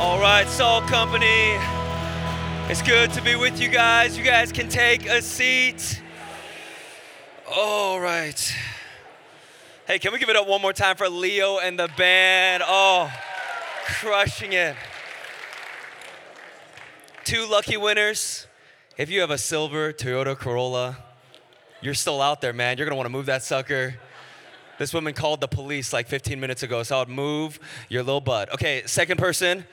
All right, Salt Company. It's good to be with you guys. You guys can take a seat. All right. Hey, can we give it up one more time for Leo and the band? Oh, crushing it. Two lucky winners. If you have a silver Toyota Corolla, you're still out there, man. You're gonna wanna move that sucker. This woman called the police like 15 minutes ago, so I would move your little butt. Okay, second person,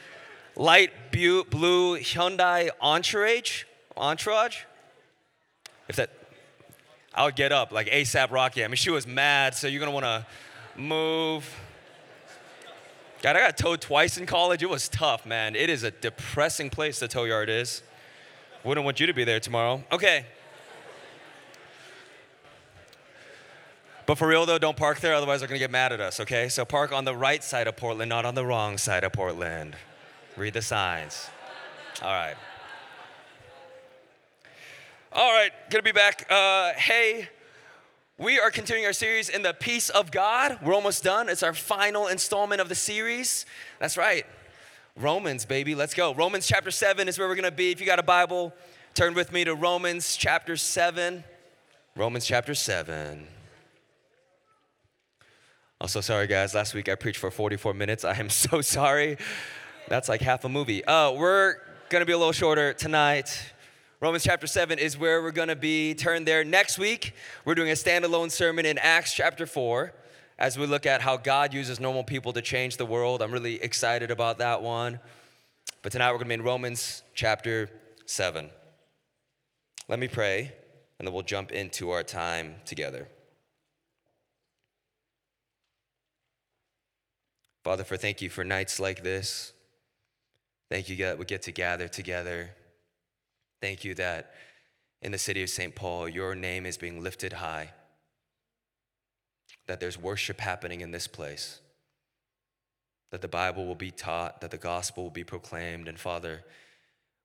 light blue Hyundai Entourage. Entourage? If that, I would get up like ASAP Rocky. I mean, she was mad, so you're gonna wanna move. God, I got towed twice in college. It was tough, man. It is a depressing place, the tow yard is. Wouldn't want you to be there tomorrow. Okay. But for real though, don't park there, otherwise they're gonna get mad at us, okay? So park on the right side of Portland, not on the wrong side of Portland. Read the signs. All right. All right, gonna be back. Uh, hey, we are continuing our series in the peace of God. We're almost done. It's our final installment of the series. That's right. Romans, baby, let's go. Romans chapter 7 is where we're gonna be. If you got a Bible, turn with me to Romans chapter 7. Romans chapter 7. Also, sorry guys, last week I preached for 44 minutes. I am so sorry. That's like half a movie. Uh, we're gonna be a little shorter tonight. Romans chapter 7 is where we're gonna be. Turn there. Next week, we're doing a standalone sermon in Acts chapter 4 as we look at how God uses normal people to change the world. I'm really excited about that one. But tonight we're gonna be in Romans chapter 7. Let me pray, and then we'll jump into our time together. Father, for thank you for nights like this. Thank you that we get to gather together. Thank you that in the city of St. Paul, your name is being lifted high, that there's worship happening in this place, that the Bible will be taught, that the gospel will be proclaimed. And Father,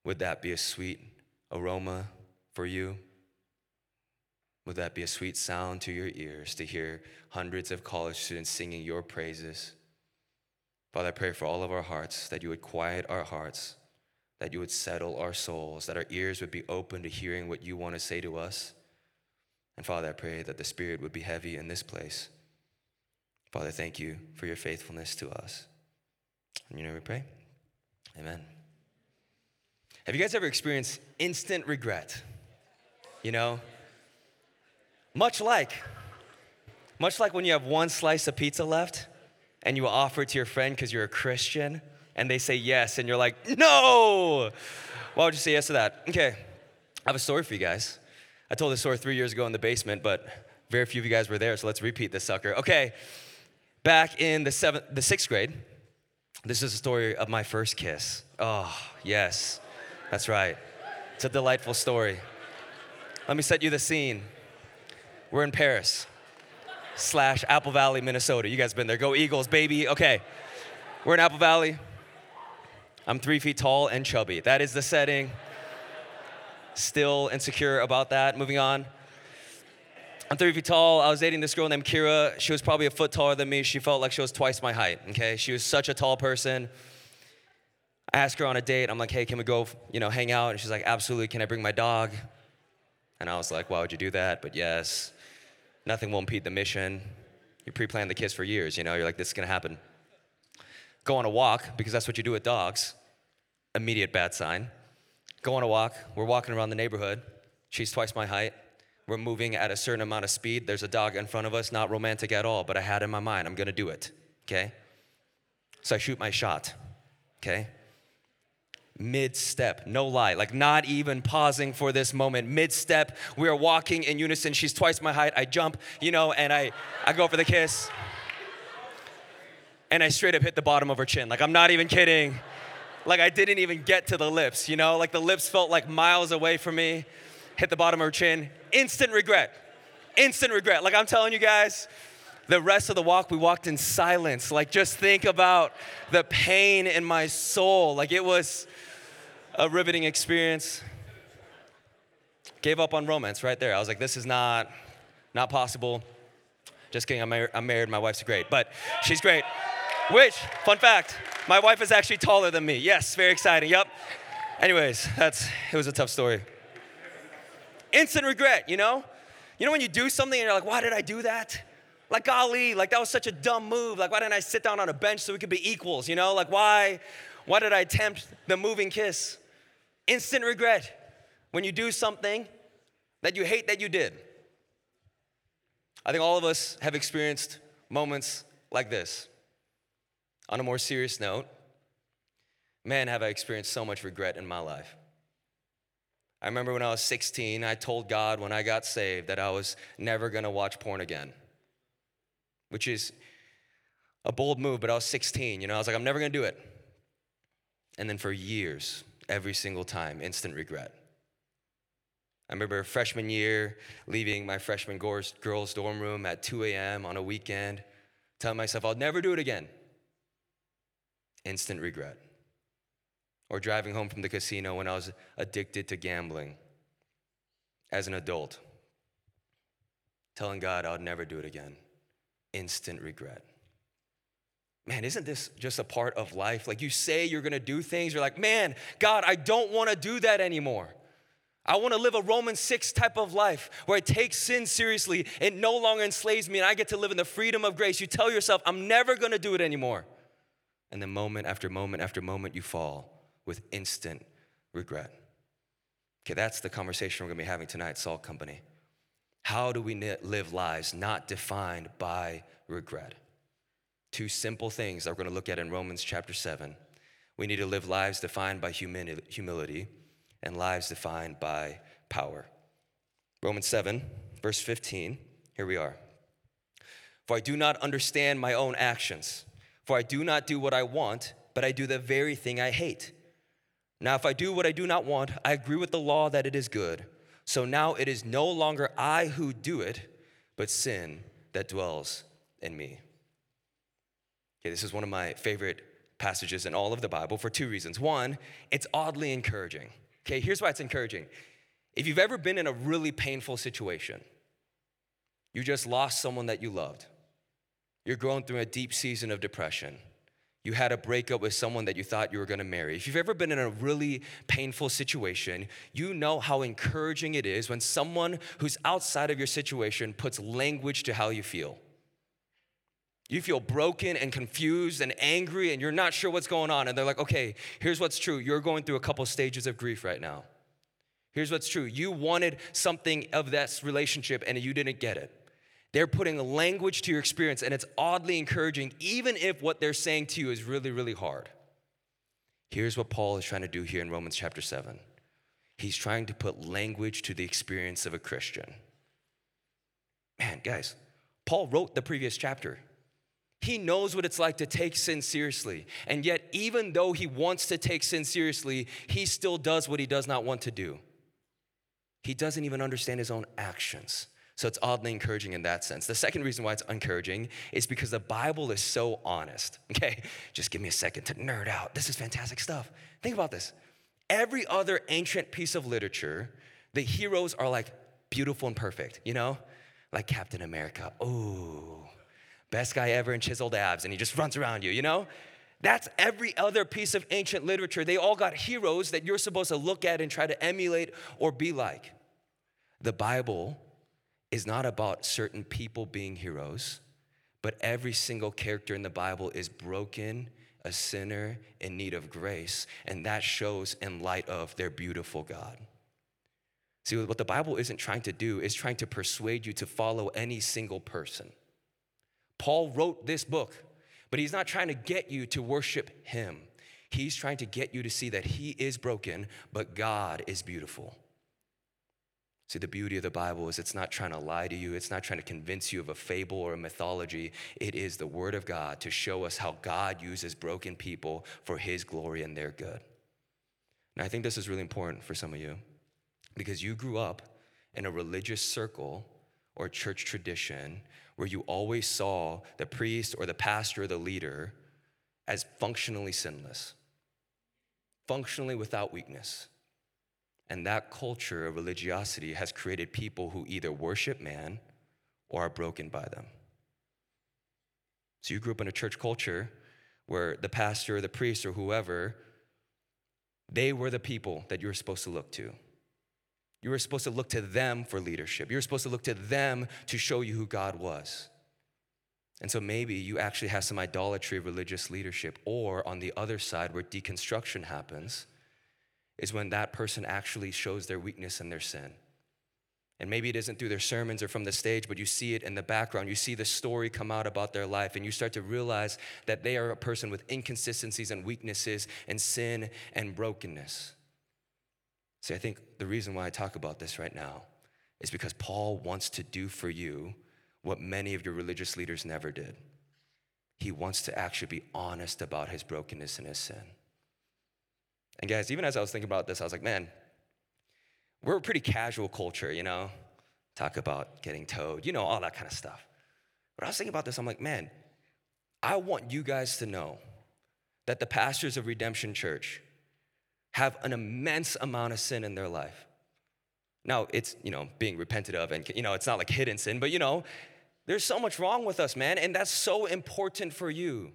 would that be a sweet aroma for you? Would that be a sweet sound to your ears to hear hundreds of college students singing your praises? Father, I pray for all of our hearts that you would quiet our hearts, that you would settle our souls, that our ears would be open to hearing what you want to say to us. And Father, I pray that the Spirit would be heavy in this place. Father, thank you for your faithfulness to us. And you know we pray? Amen. Have you guys ever experienced instant regret? You know? Much like, much like when you have one slice of pizza left and you offer it to your friend because you're a Christian and they say yes and you're like, no! Why would you say yes to that? Okay, I have a story for you guys. I told this story three years ago in the basement, but very few of you guys were there, so let's repeat this sucker. Okay, back in the seventh, the sixth grade, this is a story of my first kiss. Oh, yes, that's right. It's a delightful story. Let me set you the scene. We're in Paris slash Apple Valley, Minnesota. You guys been there. Go Eagles, baby. Okay. We're in Apple Valley. I'm three feet tall and chubby. That is the setting. Still insecure about that. Moving on. I'm three feet tall. I was dating this girl named Kira. She was probably a foot taller than me. She felt like she was twice my height. Okay. She was such a tall person. I asked her on a date. I'm like, hey, can we go, you know, hang out? And she's like, absolutely. Can I bring my dog? And I was like, why would you do that? But yes nothing will impede the mission. You pre plan the kiss for years, you know, you're like, this is gonna happen. Go on a walk, because that's what you do with dogs. Immediate bad sign. Go on a walk. We're walking around the neighborhood. She's twice my height. We're moving at a certain amount of speed. There's a dog in front of us, not romantic at all, but I had in my mind, I'm gonna do it, okay? So I shoot my shot, okay? Mid step, no lie, like not even pausing for this moment. Mid step, we are walking in unison. She's twice my height. I jump, you know, and I, I go for the kiss. And I straight up hit the bottom of her chin. Like, I'm not even kidding. Like, I didn't even get to the lips, you know? Like, the lips felt like miles away from me. Hit the bottom of her chin. Instant regret. Instant regret. Like, I'm telling you guys, the rest of the walk, we walked in silence. Like, just think about the pain in my soul. Like, it was a riveting experience. Gave up on romance right there. I was like, this is not, not possible. Just kidding, I'm, mar- I'm married, my wife's great, but she's great. Which, fun fact, My wife is actually taller than me. Yes, very exciting. Yep. Anyways, that's it was a tough story. Instant regret, you know? You know when you do something and you're like, why did I do that? Like, Ali, like that was such a dumb move. Like, why didn't I sit down on a bench so we could be equals, you know? Like, why, why did I attempt the moving kiss? Instant regret when you do something that you hate that you did. I think all of us have experienced moments like this. On a more serious note, man, have I experienced so much regret in my life. I remember when I was 16, I told God when I got saved that I was never gonna watch porn again, which is a bold move, but I was 16, you know, I was like, I'm never gonna do it. And then for years, every single time, instant regret. I remember freshman year, leaving my freshman girls' dorm room at 2 a.m. on a weekend, telling myself I'll never do it again. Instant regret or driving home from the casino when I was addicted to gambling as an adult, telling God I would never do it again. Instant regret. Man, isn't this just a part of life? Like you say you're gonna do things, you're like, man, God, I don't wanna do that anymore. I want to live a Romans 6 type of life where I take sin seriously. It no longer enslaves me and I get to live in the freedom of grace. You tell yourself, I'm never to do it anymore. And then, moment after moment after moment, you fall with instant regret. Okay, that's the conversation we're gonna be having tonight, Salt Company. How do we live lives not defined by regret? Two simple things that we're gonna look at in Romans chapter 7. We need to live lives defined by humility and lives defined by power. Romans 7, verse 15, here we are. For I do not understand my own actions, for I do not do what I want, but I do the very thing I hate. Now, if I do what I do not want, I agree with the law that it is good. So now it is no longer I who do it, but sin that dwells in me. Okay, this is one of my favorite passages in all of the Bible for two reasons. One, it's oddly encouraging. Okay, here's why it's encouraging. If you've ever been in a really painful situation, you just lost someone that you loved, you're going through a deep season of depression you had a breakup with someone that you thought you were gonna marry. If you've ever been in a really painful situation, you know how encouraging it is when someone who's outside of your situation puts language to how you feel. You feel broken and confused and angry, and you're not sure what's going on. And they're like, okay, here's what's true. You're going through a couple stages of grief right now. Here's what's true. You wanted something of that relationship, and you didn't get it. They're putting language to your experience, and it's oddly encouraging, even if what they're saying to you is really, really hard. Here's what Paul is trying to do here in Romans chapter 7 he's trying to put language to the experience of a Christian. Man, guys, Paul wrote the previous chapter. He knows what it's like to take sin seriously. And yet, even though he wants to take sin seriously, he still does what he does not want to do. He doesn't even understand his own actions. So it's oddly encouraging in that sense. The second reason why it's encouraging is because the Bible is so honest. Okay, just give me a second to nerd out. This is fantastic stuff. Think about this. Every other ancient piece of literature, the heroes are like beautiful and perfect, you know? Like Captain America. Oh, best guy ever in chiseled abs, and he just runs around you, you know? That's every other piece of ancient literature. They all got heroes that you're supposed to look at and try to emulate or be like. The Bible is not about certain people being heroes, but every single character in the Bible is broken, a sinner in need of grace, and that shows in light of their beautiful God. See, what the Bible isn't trying to do is trying to persuade you to follow any single person. Paul wrote this book, but he's not trying to get you to worship him. He's trying to get you to see that he is broken, but God is beautiful. See, the beauty of the Bible is it's not trying to lie to you, it's not trying to convince you of a fable or a mythology. It is the Word of God to show us how God uses broken people for His glory and their good. And I think this is really important for some of you because you grew up in a religious circle or church tradition where you always saw the priest or the pastor or the leader as functionally sinless, functionally without weakness. And that culture of religiosity has created people who either worship man or are broken by them. So you grew up in a church culture where the pastor or the priest or whoever, they were the people that you were supposed to look to. You were supposed to look to them for leadership. You were supposed to look to them to show you who God was. And so maybe you actually have some idolatry of religious leadership. Or on the other side, where deconstruction happens, is when that person actually shows their weakness and their sin. And maybe it isn't through their sermons or from the stage, but you see it in the background. You see the story come out about their life, and you start to realize that they are a person with inconsistencies and weaknesses and sin and brokenness. See, I think the reason why I talk about this right now is because Paul wants to do for you what many of your religious leaders never did. He wants to actually be honest about his brokenness and his sin. And guys, even as I was thinking about this, I was like, man, we're a pretty casual culture, you know? Talk about getting towed, you know, all that kind of stuff. But I was thinking about this, I'm like, man, I want you guys to know that the pastors of Redemption Church have an immense amount of sin in their life. Now, it's, you know, being repented of, and, you know, it's not like hidden sin, but, you know, there's so much wrong with us, man, and that's so important for you.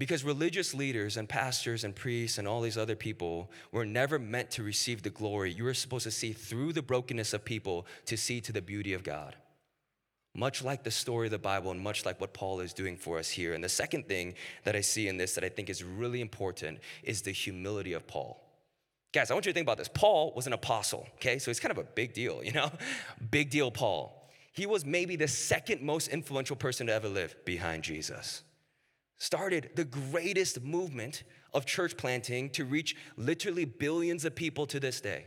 Because religious leaders and pastors and priests and all these other people were never meant to receive the glory. You were supposed to see through the brokenness of people to see to the beauty of God. Much like the story of the Bible and much like what Paul is doing for us here. And the second thing that I see in this that I think is really important is the humility of Paul. Guys, I want you to think about this. Paul was an apostle, okay? So it's kind of a big deal, you know? Big deal, Paul. He was maybe the second most influential person to ever live behind Jesus. Started the greatest movement of church planting to reach literally billions of people to this day.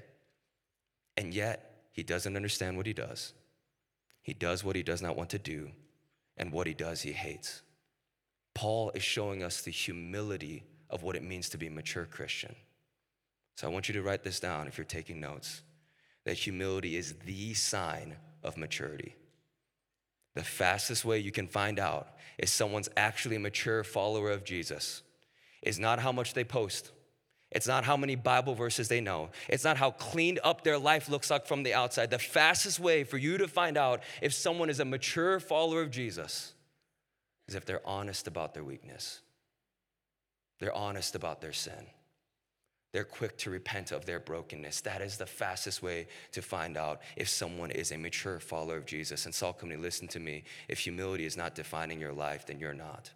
And yet, he doesn't understand what he does. He does what he does not want to do, and what he does, he hates. Paul is showing us the humility of what it means to be a mature Christian. So I want you to write this down if you're taking notes that humility is the sign of maturity. The fastest way you can find out if someone's actually a mature follower of Jesus is not how much they post. It's not how many Bible verses they know. It's not how cleaned up their life looks like from the outside. The fastest way for you to find out if someone is a mature follower of Jesus is if they're honest about their weakness. They're honest about their sin. They're quick to repent of their brokenness. That is the fastest way to find out if someone is a mature follower of Jesus. And Salt Company, listen to me. If humility is not defining your life, then you're not.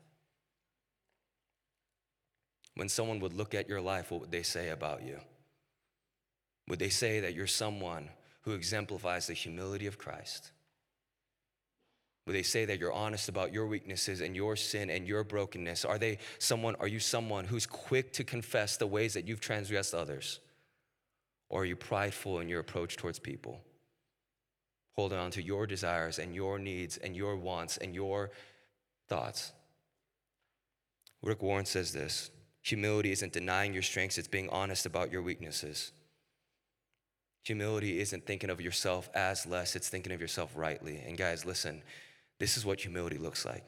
When someone would look at your life, what would they say about you? Would they say that you're someone who exemplifies the humility of Christ? Would they say that you're honest about your weaknesses and your sin and your brokenness? Are they someone, are you someone who's quick to confess the ways that you've transgressed others? Or are you prideful in your approach towards people? Holding on to your desires and your needs and your wants and your thoughts. Rick Warren says this humility isn't denying your strengths, it's being honest about your weaknesses. Humility isn't thinking of yourself as less, it's thinking of yourself rightly. And guys, listen, this is what humility looks like.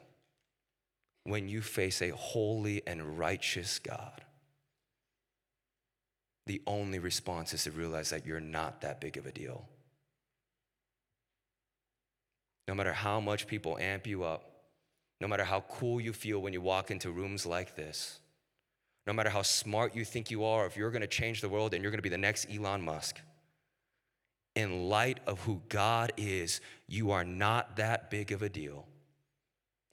When you face a holy and righteous God, the only response is to realize that you're not that big of a deal. No matter how much people amp you up, no matter how cool you feel when you walk into rooms like this, no matter how smart you think you are, if you're gonna change the world and you're gonna be the next Elon Musk, in light of who God is, you are not that big of a deal.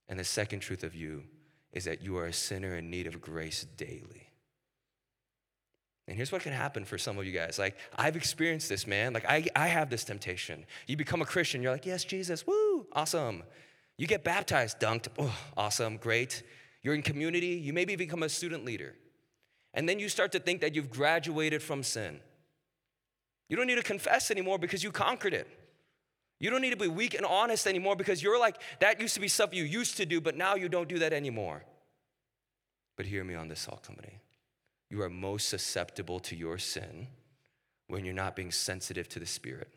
And the second truth of you is that you are a sinner in need of grace daily. And here's what can happen for some of you guys. Like, I've experienced this, man. Like, I, I have this temptation. You become a Christian, you're like, yes, Jesus, woo, awesome. You get baptized, dunked, oh, awesome, great. You're in community, you maybe become a student leader. And then you start to think that you've graduated from sin. You don't need to confess anymore because you conquered it. You don't need to be weak and honest anymore because you're like, that used to be stuff you used to do, but now you don't do that anymore. But hear me on this, Salt Company. You are most susceptible to your sin when you're not being sensitive to the Spirit.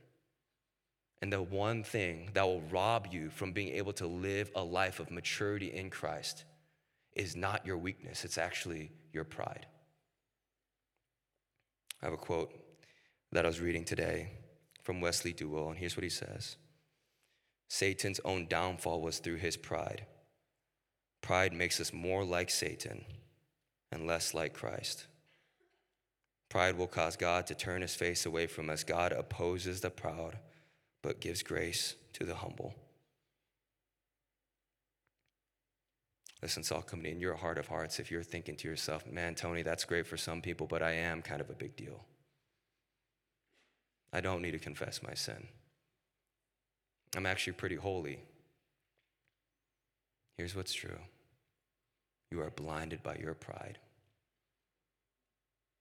And the one thing that will rob you from being able to live a life of maturity in Christ is not your weakness, it's actually your pride. I have a quote that I was reading today from Wesley Duewel, and here's what he says Satan's own downfall was through his pride. Pride makes us more like Satan, and less like Christ. Pride will cause God to turn his face away from us. God opposes the proud, but gives grace to the humble. Listen, Salt Company, in your heart of hearts, if you're thinking to yourself, man, Tony, that's great for some people, but I am kind of a big deal. I don't need to confess my sin. I'm actually pretty holy. Here's what's true you are blinded by your pride.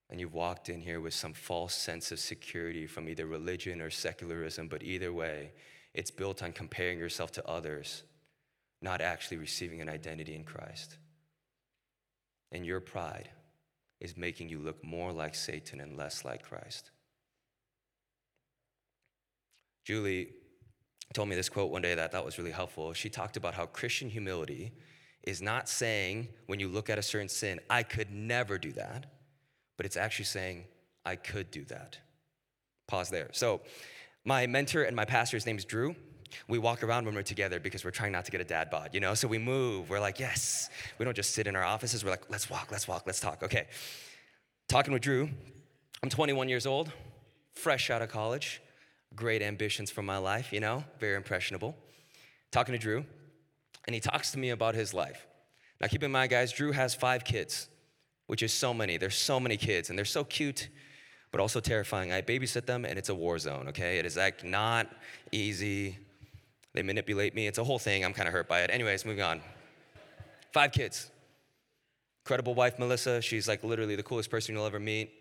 And you've walked in here with some false sense of security from either religion or secularism, but either way, it's built on comparing yourself to others, not actually receiving an identity in Christ. And your pride is making you look more like Satan and less like Christ. Julie told me this quote one day that I thought was really helpful. She talked about how Christian humility is not saying, when you look at a certain sin, I could never do that, but it's actually saying, I could do that. Pause there. So, my mentor and my pastor's name is Drew. We walk around when we're together because we're trying not to get a dad bod, you know? So we move. We're like, yes. We don't just sit in our offices. We're like, let's walk, let's walk, let's talk. Okay. Talking with Drew. I'm 21 years old, fresh out of college, great ambitions for my life, you know, very impressionable. Talking to Drew, and he talks to me about his life. Now, keep in mind, guys, Drew has five kids, which is so many. There's so many kids, and they're so cute, but also terrifying. I babysit them, and it's a war zone, okay? It is like not easy. They manipulate me. It's a whole thing. I'm kind of hurt by it. Anyways, moving on. Five kids. Incredible wife, Melissa. She's like literally the coolest person you'll ever meet.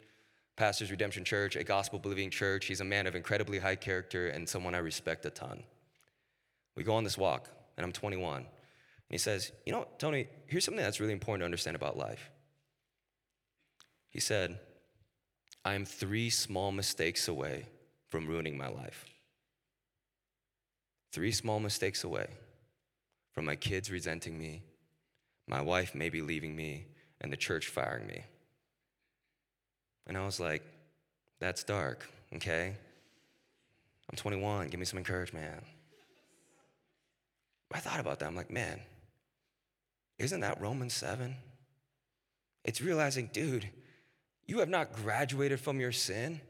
Pastors Redemption Church, a gospel believing church. He's a man of incredibly high character and someone I respect a ton. We go on this walk, and I'm 21 And he says, You know, Tony, here's something that's really important to understand about life. He said, I am three small mistakes away from ruining my life. Three small mistakes away from my kids resenting me, my wife maybe leaving me, and the church firing me. And I was like, that's dark, okay? I'm 21, give me some encouragement. I thought about that. I'm like, man, isn't that Romans 7? It's realizing, dude, you have not graduated from your sin.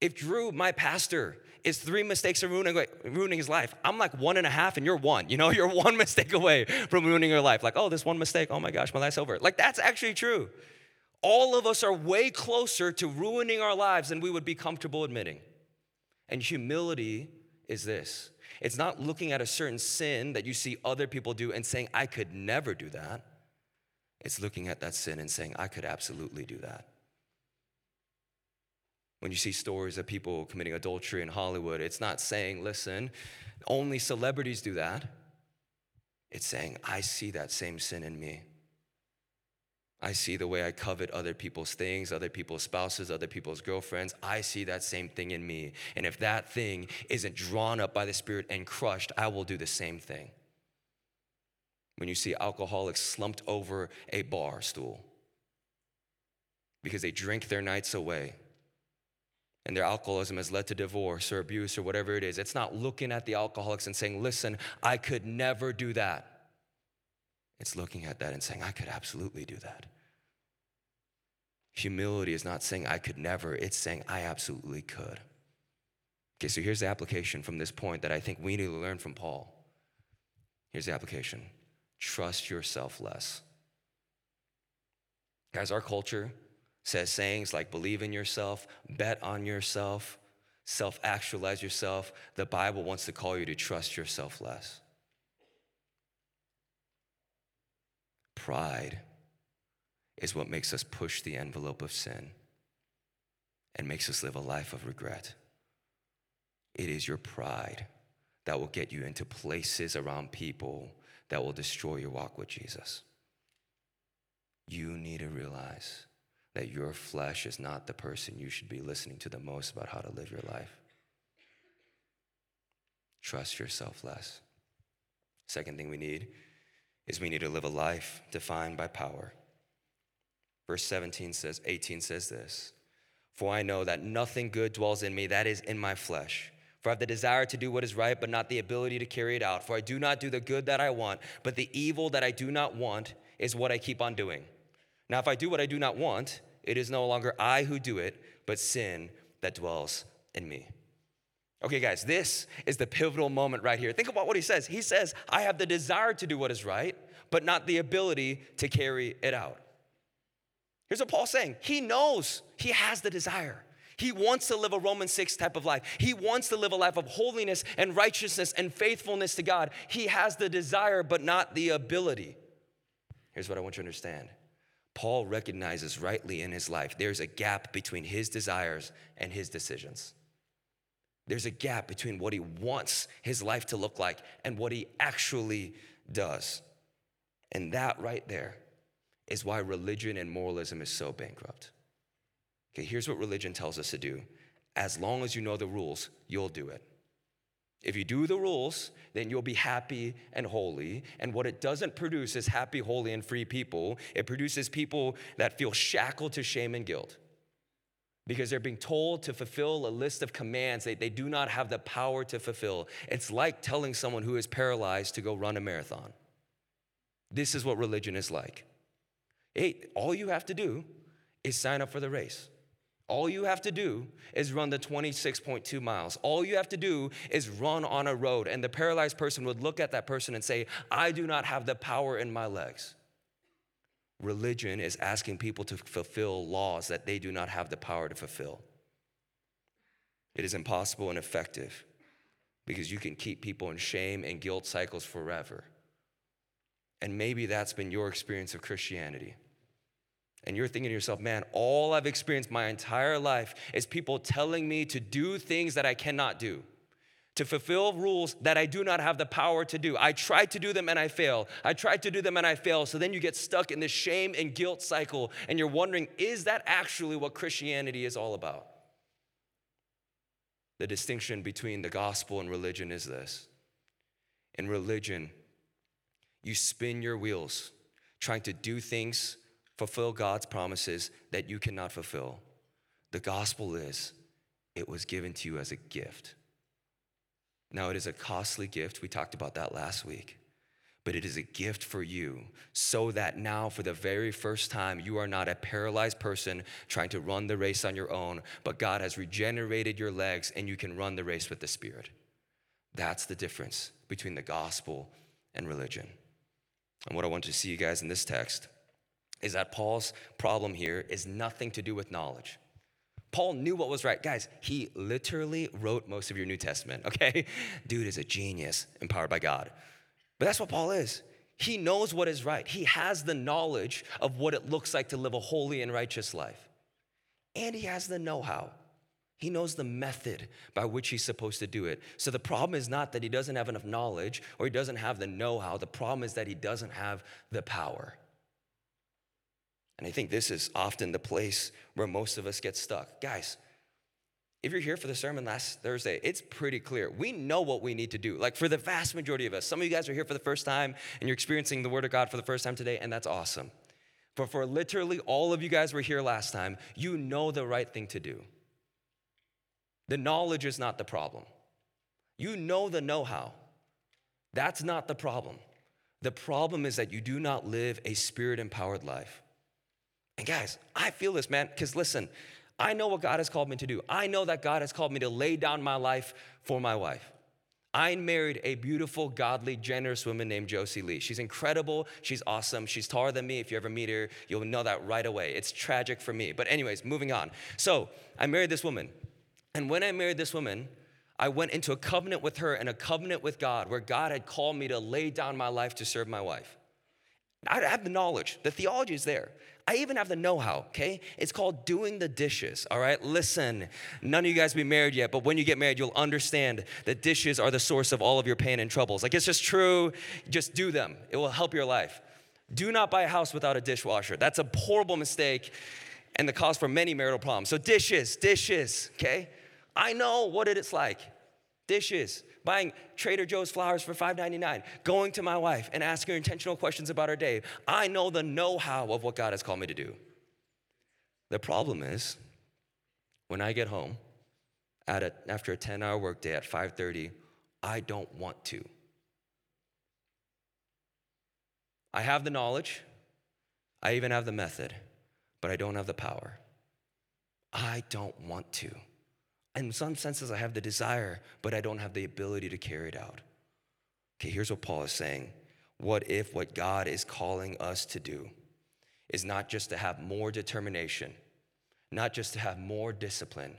If Drew, my pastor, is three mistakes of ruining, ruining his life, I'm like one and a half and you're one. You know, you're one mistake away from ruining your life. Like, oh, this one mistake, oh my gosh, my life's over. Like, that's actually true. All of us are way closer to ruining our lives than we would be comfortable admitting. And humility is this it's not looking at a certain sin that you see other people do and saying, I could never do that. It's looking at that sin and saying, I could absolutely do that. When you see stories of people committing adultery in Hollywood, it's not saying, listen, only celebrities do that. It's saying, I see that same sin in me. I see the way I covet other people's things, other people's spouses, other people's girlfriends. I see that same thing in me. And if that thing isn't drawn up by the Spirit and crushed, I will do the same thing. When you see alcoholics slumped over a bar stool because they drink their nights away and their alcoholism has led to divorce or abuse or whatever it is, it's not looking at the alcoholics and saying, Listen, I could never do that. It's looking at that and saying, I could absolutely do that. Humility is not saying I could never, it's saying I absolutely could. Okay, so here's the application from this point that I think we need to learn from Paul. Here's the application trust yourself less. Guys, our culture says sayings like believe in yourself, bet on yourself, self actualize yourself. The Bible wants to call you to trust yourself less. Pride is what makes us push the envelope of sin and makes us live a life of regret. It is your pride that will get you into places around people that will destroy your walk with Jesus. You need to realize that your flesh is not the person you should be listening to the most about how to live your life. Trust yourself less. Second thing we need is we need to live a life defined by power. Verse 17 says, 18 says this For I know that nothing good dwells in me, that is in my flesh. For I have the desire to do what is right, but not the ability to carry it out. For I do not do the good that I want, but the evil that I do not want is what I keep on doing. Now, if I do what I do not want, it is no longer I who do it, but sin that dwells in me. Okay, guys, this is the pivotal moment right here. Think about what he says. He says, I have the desire to do what is right, but not the ability to carry it out. Here's what Paul's saying He knows he has the desire. He wants to live a Romans 6 type of life. He wants to live a life of holiness and righteousness and faithfulness to God. He has the desire, but not the ability. Here's what I want you to understand Paul recognizes rightly in his life there's a gap between his desires and his decisions. There's a gap between what he wants his life to look like and what he actually does. And that right there is why religion and moralism is so bankrupt. Okay, here's what religion tells us to do as long as you know the rules, you'll do it. If you do the rules, then you'll be happy and holy. And what it doesn't produce is happy, holy, and free people. It produces people that feel shackled to shame and guilt because they're being told to fulfill a list of commands that they do not have the power to fulfill. It's like telling someone who is paralyzed to go run a marathon. This is what religion is like. Hey, all you have to do is sign up for the race. All you have to do is run the 26.2 miles. All you have to do is run on a road. And the paralyzed person would look at that person and say, I do not have the power in my legs. Religion is asking people to fulfill laws that they do not have the power to fulfill. It is impossible and effective because you can keep people in shame and guilt cycles forever. And maybe that's been your experience of Christianity and you're thinking to yourself, man, all I've experienced my entire life is people telling me to do things that I cannot do, to fulfill rules that I do not have the power to do. I try to do them and I fail. I try to do them and I fail. So then you get stuck in this shame and guilt cycle, and you're wondering, is that actually what Christianity is all about? The distinction between the gospel and religion is this in religion, you spin your wheels trying to do things fulfill God's promises that you cannot fulfill. The gospel is it was given to you as a gift. Now, it is a costly gift. We talked about that last week. But it is a gift for you so that now, for the very first time, you are not a paralyzed person trying to run the race on your own, but God has regenerated your legs and you can run the race with the Spirit. That's the difference between the gospel and religion. And what I want to see you guys in this text is that Paul's problem here is nothing to do with knowledge. Paul knew what was right. Guys, he literally wrote most of your New Testament, okay? Dude is a genius, empowered by God. But that's what Paul is. He knows what is right, he has the knowledge of what it looks like to live a holy and righteous life. And he has the know how. He knows the method by which he's supposed to do it. So the problem is not that he doesn't have enough knowledge or he doesn't have the know how. The problem is that he doesn't have the power. And I think this is often the place where most of us get stuck. Guys, if you're here for the sermon last Thursday, it's pretty clear. We know what we need to do. Like for the vast majority of us, some of you guys are here for the first time and you're experiencing the Word of God for the first time today, and that's awesome. But for literally all of you guys were here last time, you know the right thing to do. The knowledge is not the problem. You know the know how. That's not the problem. The problem is that you do not live a spirit empowered life. And guys, I feel this, man, because listen, I know what God has called me to do. I know that God has called me to lay down my life for my wife. I married a beautiful, godly, generous woman named Josie Lee. She's incredible. She's awesome. She's taller than me. If you ever meet her, you'll know that right away. It's tragic for me. But, anyways, moving on. So, I married this woman. And when I married this woman, I went into a covenant with her and a covenant with God where God had called me to lay down my life to serve my wife. I have the knowledge, the theology is there. I even have the know how, okay? It's called doing the dishes, all right? Listen, none of you guys be married yet, but when you get married, you'll understand that dishes are the source of all of your pain and troubles. Like, it's just true. Just do them, it will help your life. Do not buy a house without a dishwasher. That's a horrible mistake and the cause for many marital problems. So, dishes, dishes, okay? I know what it is like. Dishes buying Trader Joe's flowers for $5.99, going to my wife and asking her intentional questions about her day. I know the know how of what God has called me to do. The problem is, when I get home at a, after a 10 hour workday at 5:30, I don't want to. I have the knowledge, I even have the method, but I don't have the power. I don't want to. In some senses, I have the desire, but I don't have the ability to carry it out. Okay, here's what Paul is saying. What if what God is calling us to do is not just to have more determination, not just to have more discipline,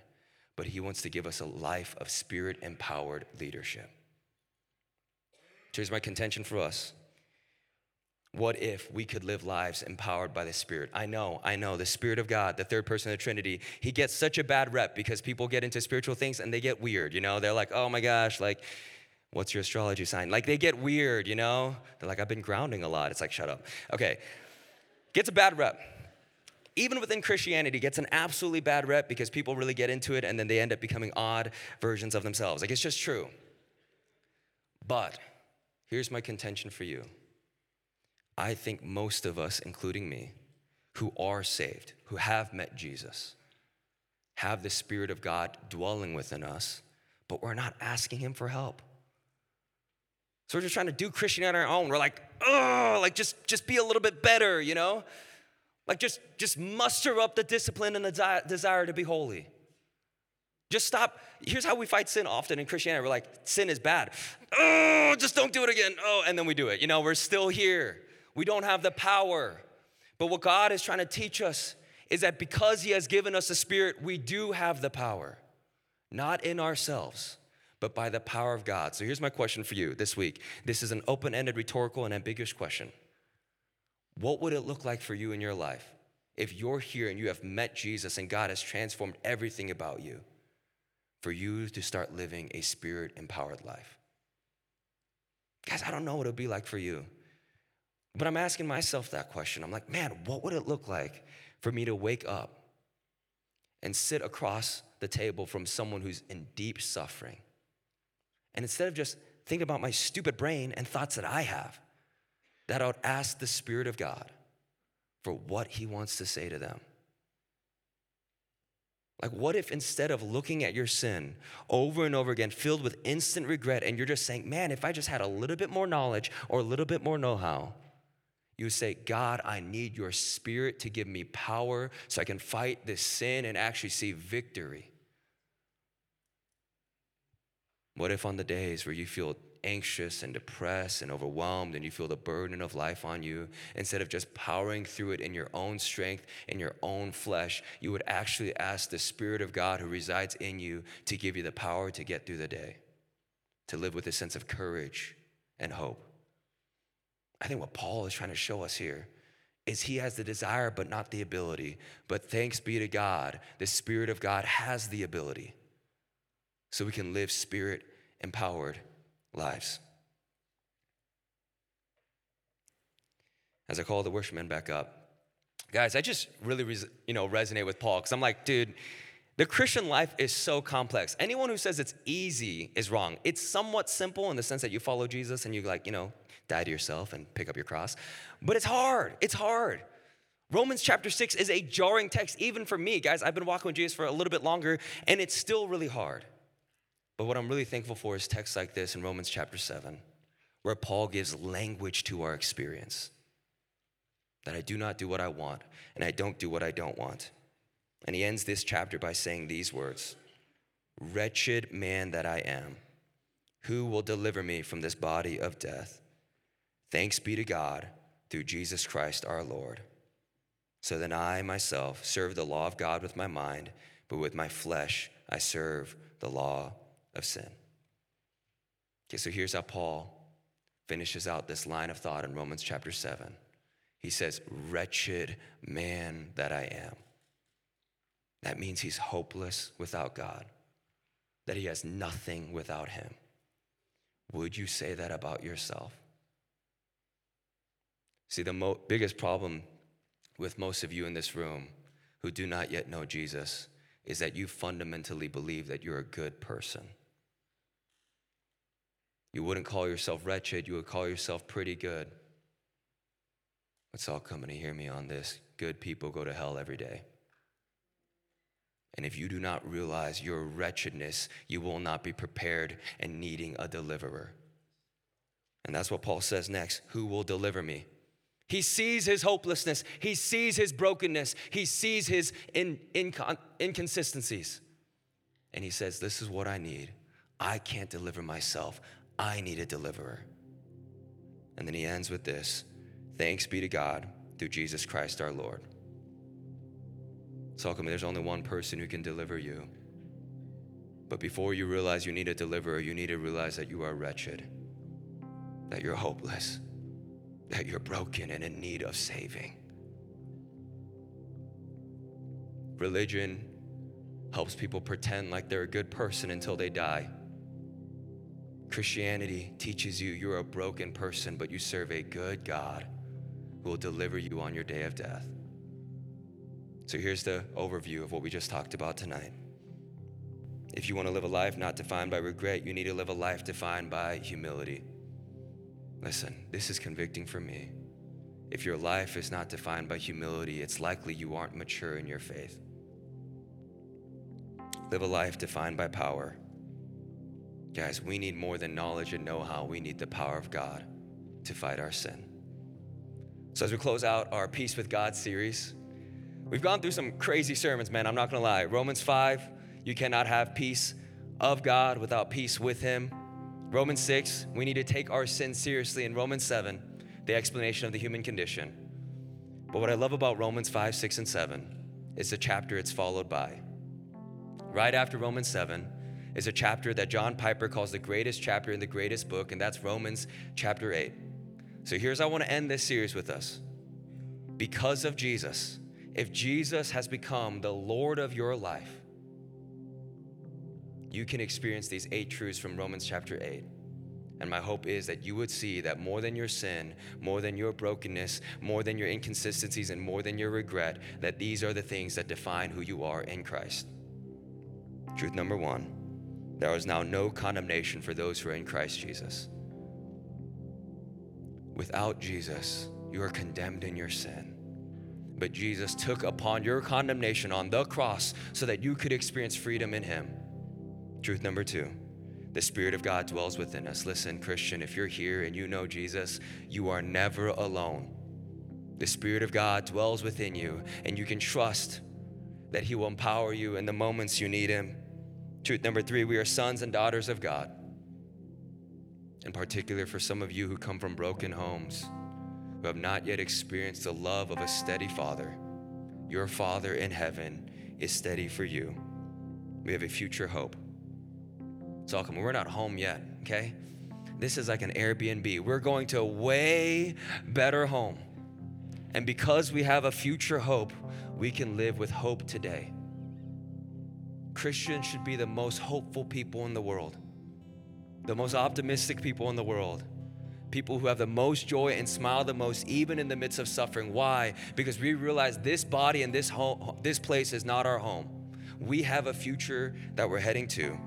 but He wants to give us a life of spirit empowered leadership? Here's my contention for us. What if we could live lives empowered by the Spirit? I know, I know, the Spirit of God, the third person of the Trinity, he gets such a bad rep because people get into spiritual things and they get weird, you know? They're like, oh my gosh, like, what's your astrology sign? Like, they get weird, you know? They're like, I've been grounding a lot. It's like, shut up. Okay, gets a bad rep. Even within Christianity, gets an absolutely bad rep because people really get into it and then they end up becoming odd versions of themselves. Like, it's just true. But here's my contention for you I think most of us, including me, who are saved, who have met Jesus, have the Spirit of God dwelling within us, but we're not asking Him for help. So we're just trying to do Christianity on our own. We're like, oh, like just, just be a little bit better, you know? Like just, just muster up the discipline and the desire to be holy. Just stop. Here's how we fight sin often in Christianity. We're like, sin is bad. Oh, just don't do it again. Oh, and then we do it. You know, we're still here. We don't have the power. But what God is trying to teach us is that because He has given us a spirit, we do have the power, not in ourselves, but by the power of God. So here's my question for you this week. This is an open ended, rhetorical, and ambiguous question. What would it look like for you in your life if you're here and you have met Jesus and God has transformed everything about you for you to start living a spirit empowered life? Guys, I don't know what it'll be like for you. But I'm asking myself that question. I'm like, man, what would it look like for me to wake up and sit across the table from someone who's in deep suffering? And instead of just thinking about my stupid brain and thoughts that I have, that I would ask the Spirit of God for what He wants to say to them. Like, what if instead of looking at your sin over and over again, filled with instant regret, and you're just saying, man, if I just had a little bit more knowledge or a little bit more know how, you say, God, I need your spirit to give me power so I can fight this sin and actually see victory. What if on the days where you feel anxious and depressed and overwhelmed and you feel the burden of life on you, instead of just powering through it in your own strength, in your own flesh, you would actually ask the Spirit of God who resides in you to give you the power to get through the day, to live with a sense of courage and hope? I think what Paul is trying to show us here is he has the desire but not the ability. But thanks be to God, the Spirit of God has the ability. So we can live spirit empowered lives. As I call the worshipmen back up, guys, I just really you know resonate with Paul because I'm like, dude, the Christian life is so complex. Anyone who says it's easy is wrong. It's somewhat simple in the sense that you follow Jesus and you like, you know, die to yourself and pick up your cross. But it's hard. It's hard. Romans chapter 6 is a jarring text, even for me, guys. I've been walking with Jesus for a little bit longer, and it's still really hard. But what I'm really thankful for is texts like this in Romans chapter 7, where Paul gives language to our experience that I do not do what I want, and I don't do what I don't want. And he ends this chapter by saying these words Wretched man that I am, who will deliver me from this body of death? Thanks be to God through Jesus Christ our Lord. So then I myself serve the law of God with my mind, but with my flesh I serve the law of sin. Okay, so here's how Paul finishes out this line of thought in Romans chapter 7. He says, Wretched man that I am. That means he's hopeless without God, that he has nothing without him. Would you say that about yourself? See, the mo- biggest problem with most of you in this room who do not yet know Jesus is that you fundamentally believe that you're a good person. You wouldn't call yourself wretched, you would call yourself pretty good. Let's all come and hear me on this. Good people go to hell every day. And if you do not realize your wretchedness, you will not be prepared and needing a deliverer. And that's what Paul says next Who will deliver me? He sees his hopelessness. He sees his brokenness. He sees his in, incon, inconsistencies. And he says, This is what I need. I can't deliver myself. I need a deliverer. And then he ends with this Thanks be to God through Jesus Christ our Lord. So, there's only one person who can deliver you. But before you realize you need a deliverer, you need to realize that you are wretched, that you're hopeless, that you're broken and in need of saving. Religion helps people pretend like they're a good person until they die. Christianity teaches you you're a broken person, but you serve a good God who will deliver you on your day of death. So here's the overview of what we just talked about tonight. If you want to live a life not defined by regret, you need to live a life defined by humility. Listen, this is convicting for me. If your life is not defined by humility, it's likely you aren't mature in your faith. Live a life defined by power. Guys, we need more than knowledge and know how. We need the power of God to fight our sin. So, as we close out our Peace with God series, we've gone through some crazy sermons, man. I'm not gonna lie. Romans 5, you cannot have peace of God without peace with Him. Romans 6, we need to take our sin seriously. In Romans 7, the explanation of the human condition. But what I love about Romans 5, 6, and 7 is the chapter it's followed by. Right after Romans 7 is a chapter that John Piper calls the greatest chapter in the greatest book, and that's Romans chapter 8. So here's I want to end this series with us. Because of Jesus, if Jesus has become the Lord of your life, you can experience these eight truths from Romans chapter 8. And my hope is that you would see that more than your sin, more than your brokenness, more than your inconsistencies, and more than your regret, that these are the things that define who you are in Christ. Truth number one there is now no condemnation for those who are in Christ Jesus. Without Jesus, you are condemned in your sin. But Jesus took upon your condemnation on the cross so that you could experience freedom in Him. Truth number two the Spirit of God dwells within us. Listen, Christian, if you're here and you know Jesus, you are never alone. The Spirit of God dwells within you, and you can trust that He will empower you in the moments you need Him. Truth number three, we are sons and daughters of God. In particular, for some of you who come from broken homes, who have not yet experienced the love of a steady Father, your Father in heaven is steady for you. We have a future hope. So come. We're not home yet, okay? This is like an Airbnb. We're going to a way better home. And because we have a future hope, we can live with hope today. Christians should be the most hopeful people in the world, the most optimistic people in the world, people who have the most joy and smile the most, even in the midst of suffering. Why? Because we realize this body and this home, this place is not our home. We have a future that we're heading to.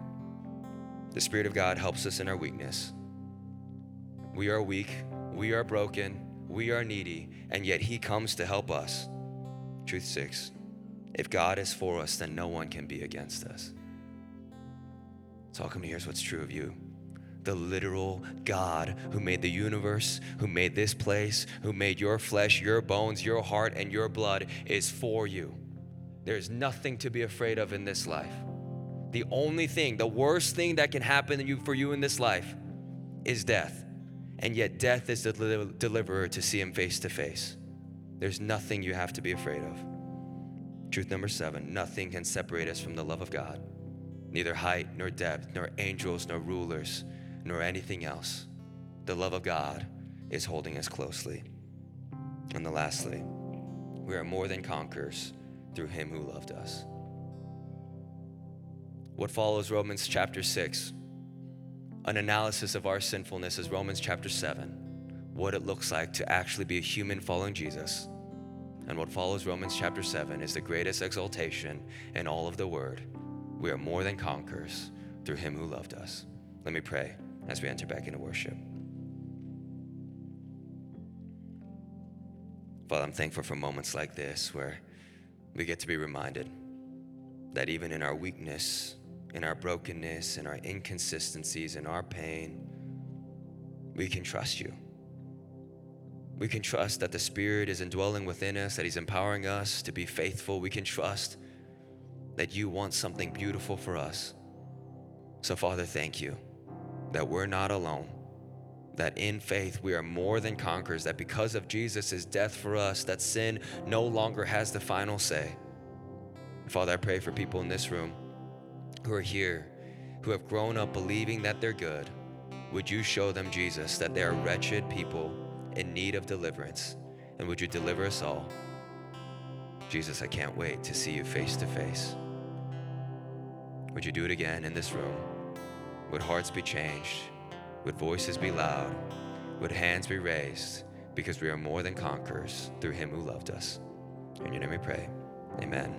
The Spirit of God helps us in our weakness. We are weak, we are broken, we are needy, and yet He comes to help us. Truth six if God is for us, then no one can be against us. So, come here's what's true of you the literal God who made the universe, who made this place, who made your flesh, your bones, your heart, and your blood is for you. There's nothing to be afraid of in this life. The only thing, the worst thing that can happen for you in this life is death. And yet, death is the deliverer to see him face to face. There's nothing you have to be afraid of. Truth number seven nothing can separate us from the love of God. Neither height, nor depth, nor angels, nor rulers, nor anything else. The love of God is holding us closely. And the lastly, we are more than conquerors through him who loved us. What follows Romans chapter 6, an analysis of our sinfulness, is Romans chapter 7, what it looks like to actually be a human following Jesus. And what follows Romans chapter 7 is the greatest exaltation in all of the word. We are more than conquerors through him who loved us. Let me pray as we enter back into worship. Father, I'm thankful for moments like this where we get to be reminded that even in our weakness, in our brokenness, in our inconsistencies, in our pain, we can trust you. We can trust that the Spirit is indwelling within us, that He's empowering us to be faithful. We can trust that you want something beautiful for us. So, Father, thank you that we're not alone, that in faith we are more than conquerors, that because of Jesus' death for us, that sin no longer has the final say. Father, I pray for people in this room who are here, who have grown up believing that they're good. Would you show them, Jesus, that they are wretched people in need of deliverance? And would you deliver us all? Jesus, I can't wait to see you face to face. Would you do it again in this room? Would hearts be changed? Would voices be loud? Would hands be raised? Because we are more than conquerors through him who loved us. In your name we pray. Amen.